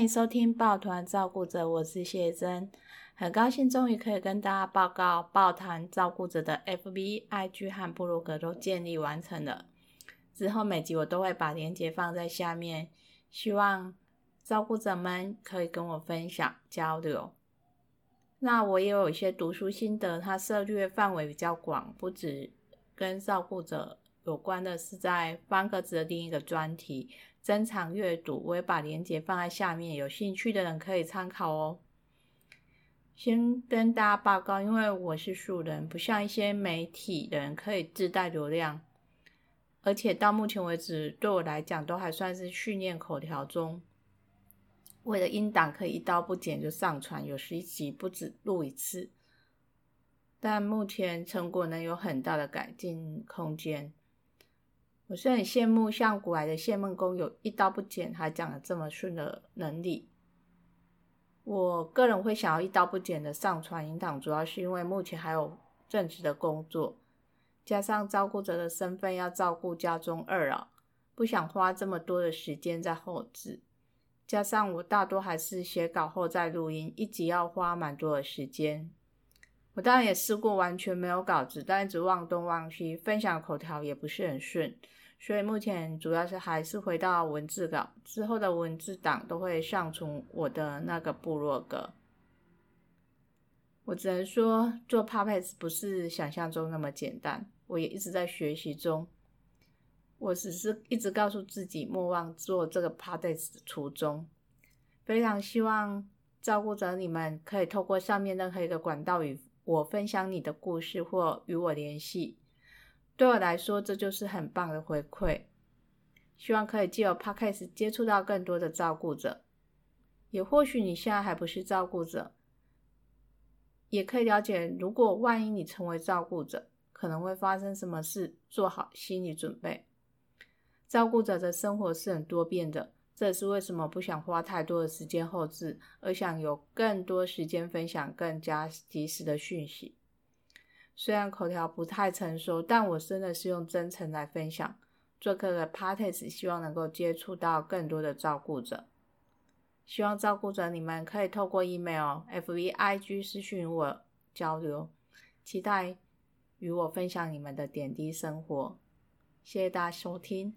迎收听抱团照顾者，我是谢真，很高兴终于可以跟大家报告，抱团照顾者的 FB、IG 和部落格都建立完成了。之后每集我都会把链接放在下面，希望照顾者们可以跟我分享交流。那我也有一些读书心得，它涉猎范围比较广，不止跟照顾者有关的，是在方格子的另一个专题。珍藏阅读，我也把链接放在下面，有兴趣的人可以参考哦。先跟大家报告，因为我是素人，不像一些媒体人可以自带流量，而且到目前为止，对我来讲都还算是训练口条中。为了音档可以一刀不剪就上传，有十集不止录一次，但目前成果能有很大的改进空间。我是很羡慕像古来的谢孟恭有一刀不剪还讲得这么顺的能力。我个人会想要一刀不剪的上传音档，主要是因为目前还有正职的工作，加上照顾者的身份要照顾家中二老，不想花这么多的时间在后制。加上我大多还是写稿后再录音，一集要花蛮多的时间。我当然也试过完全没有稿子，但一直忘东忘西，分享口条也不是很顺。所以目前主要是还是回到文字稿，之后的文字档都会上传我的那个部落格。我只能说做 Podcast 不是想象中那么简单，我也一直在学习中。我只是一直告诉自己莫忘做这个 Podcast 的初衷。非常希望照顾者你们可以透过上面任何一个管道与我分享你的故事或与我联系。对我来说，这就是很棒的回馈。希望可以借由 Podcast 接触到更多的照顾者，也或许你现在还不是照顾者，也可以了解，如果万一你成为照顾者，可能会发生什么事，做好心理准备。照顾者的生活是很多变的，这是为什么不想花太多的时间后置，而想有更多时间分享更加及时的讯息。虽然口条不太成熟，但我真的是用真诚来分享。做客的 Podcast 希望能够接触到更多的照顾者，希望照顾者你们可以透过 email、FB、IG 私讯与我交流，期待与我分享你们的点滴生活。谢谢大家收听。